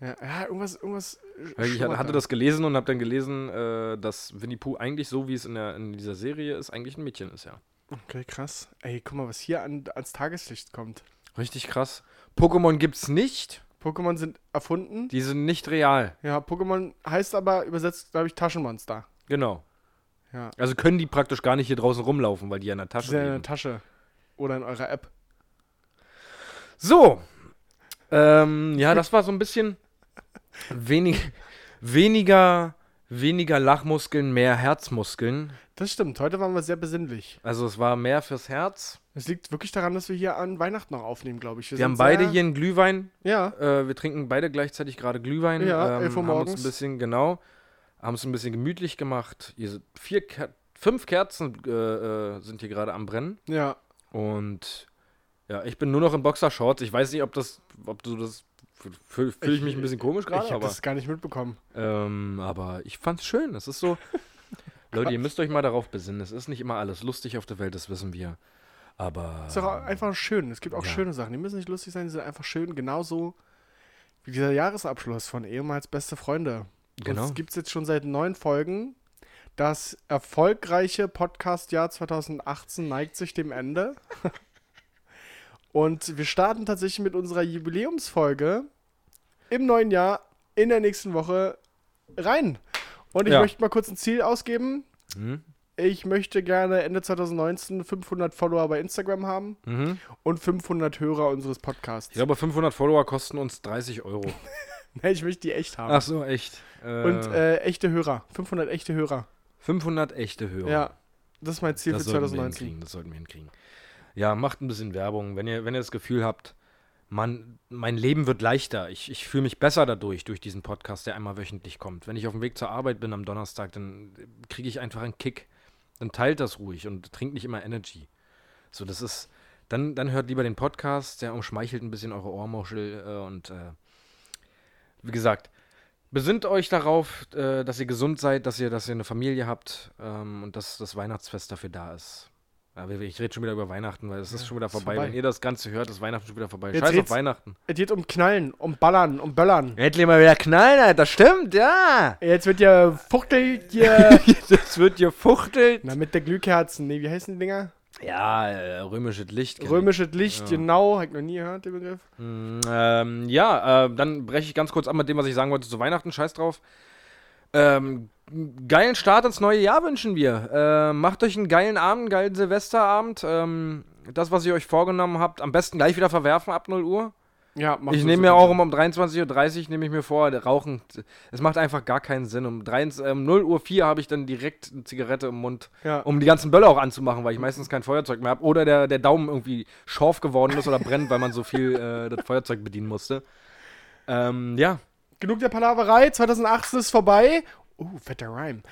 Ja, ja irgendwas, irgendwas. ich hatte da. das gelesen und habe dann gelesen, äh, dass Winnie Pooh eigentlich so, wie es in, der, in dieser Serie ist, eigentlich ein Mädchen ist, ja. Okay, krass. Ey, guck mal, was hier an, ans Tageslicht kommt. Richtig krass. Pokémon gibt's nicht. Pokémon sind erfunden. Die sind nicht real. Ja, Pokémon heißt aber übersetzt, glaube ich, Taschenmonster. Genau. Ja. Also können die praktisch gar nicht hier draußen rumlaufen, weil die ja in der Tasche ja in der. Tasche. Oder in eurer App. So. Ähm, ja, das war so ein bisschen wenig, weniger, weniger Lachmuskeln, mehr Herzmuskeln. Das stimmt. Heute waren wir sehr besinnlich. Also es war mehr fürs Herz. Es liegt wirklich daran, dass wir hier an Weihnachten noch aufnehmen, glaube ich. Wir sind haben beide hier einen Glühwein. Ja, Äh, wir trinken beide gleichzeitig gerade Glühwein. Ja, ähm, 11 Uhr haben uns morgens. ein bisschen, genau, haben es ein bisschen gemütlich gemacht. Hier sind vier Ker fünf Kerzen äh, äh, sind hier gerade am Brennen. ja. Und ja, ich bin nur noch in Boxershorts. Ich weiß nicht, ob das, ob du das, fühle fühl ich mich ein bisschen komisch gerade, ich habe das gar nicht mitbekommen. ähm, aber ich fand's schön. Es ist so, Leute, ihr müsst euch mal darauf besinnen. Es ist nicht immer alles lustig auf der Welt, das wissen wir. Aber ist doch auch einfach schön. Es gibt auch ja. schöne Sachen. Die müssen nicht lustig sein, die sind einfach schön. Genauso wie dieser Jahresabschluss von ehemals beste Freunde. Genau. Und es gibt es jetzt schon seit neun Folgen. Das erfolgreiche Podcast-Jahr 2018 neigt sich dem Ende. Und wir starten tatsächlich mit unserer Jubiläumsfolge im neuen Jahr in der nächsten Woche rein. Und ich Ja. möchte mal kurz ein Ziel ausgeben. Hm? Ich möchte gerne Ende 2019 500 Follower bei Instagram haben Mhm. und 500 Hörer unseres Podcasts. Ich glaube, 500 Follower kosten uns 30 Euro. Nee, ich möchte die echt haben. Ach so, echt. Äh, Und äh, echte Hörer. 500 echte Hörer. 500 echte Hörer. Ja, das ist mein Ziel das für sollten wir 2019. hinkriegen. Das sollten wir hinkriegen. Ja, macht ein bisschen Werbung. Wenn ihr, wenn ihr das Gefühl habt, Mann, mein Leben wird leichter. Ich, ich fühle mich besser dadurch, durch diesen Podcast, der einmal wöchentlich kommt. Wenn ich auf dem Weg zur Arbeit bin am Donnerstag, dann kriege ich einfach einen Kick. Dann teilt das ruhig und trinkt nicht immer Energy. So, das ist. Dann, dann hört lieber den Podcast, der umschmeichelt ein bisschen eure Ohrmuschel äh, und äh, wie gesagt, besinnt euch darauf, äh, dass ihr gesund seid, dass ihr, dass ihr eine Familie habt ähm, und dass das Weihnachtsfest dafür da ist. Wir- ich rede schon wieder über Weihnachten, weil es ist schon wieder vorbei. vorbei. Wenn ihr das Ganze hört, ist Weihnachten schon wieder vorbei. Jetzt Scheiß auf Weihnachten. Es geht um Knallen, um Ballern, um Böllern. Endlich mal wieder knallen, Alter. Stimmt, ja. Jetzt wird ja fuchtelt hier. das wird gefuchtelt. Na, mit der Glühkerzen. Nee, wie heißen die Dinger? Ja, äh, römisches Licht. ich. Römisches Licht, Ja. genau. Hab ich noch nie gehört, den Begriff. Mm, Ähm, ja, äh, dann breche ich ganz kurz ab mit dem, was ich sagen wollte zu Weihnachten. Scheiß drauf. Ähm, geilen Start ins neue Jahr wünschen wir. Äh, macht euch einen geilen Abend, einen geilen Silvesterabend. Ähm, das, was ihr euch vorgenommen habt, am besten gleich wieder verwerfen ab 0 Uhr. Ja, macht ich nehme mir auch um, um 23.30 Uhr, nehme ich mir vor, Rauchen, es macht einfach gar keinen Sinn. Um 3, ähm, 0 Uhr 4 habe ich dann direkt eine Zigarette im Mund, Ja. um die ganzen Böller auch anzumachen, weil ich meistens kein Feuerzeug mehr habe. Oder der, der Daumen irgendwie scharf geworden ist oder brennt, weil man so viel äh, das Feuerzeug bedienen musste. Ähm, ja, Genug der Palaverei. 2018 ist vorbei. Uh, fetter Rhyme.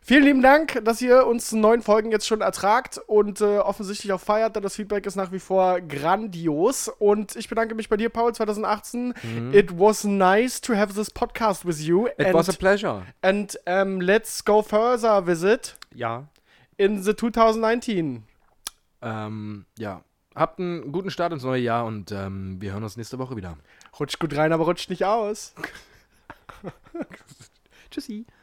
Vielen lieben Dank, dass ihr uns neun Folgen jetzt schon ertragt und äh, offensichtlich auch feiert, denn das Feedback ist nach wie vor grandios. Und ich bedanke mich bei dir, Paul, 2018. It was nice to have this podcast with you. it and was a pleasure. and um, let's go further visit Ja. in the 2019. Ähm, ja. Habt einen guten Start ins neue Jahr und ähm, wir hören uns nächste Woche wieder. Rutscht gut rein, aber rutscht nicht aus. Tschüssi.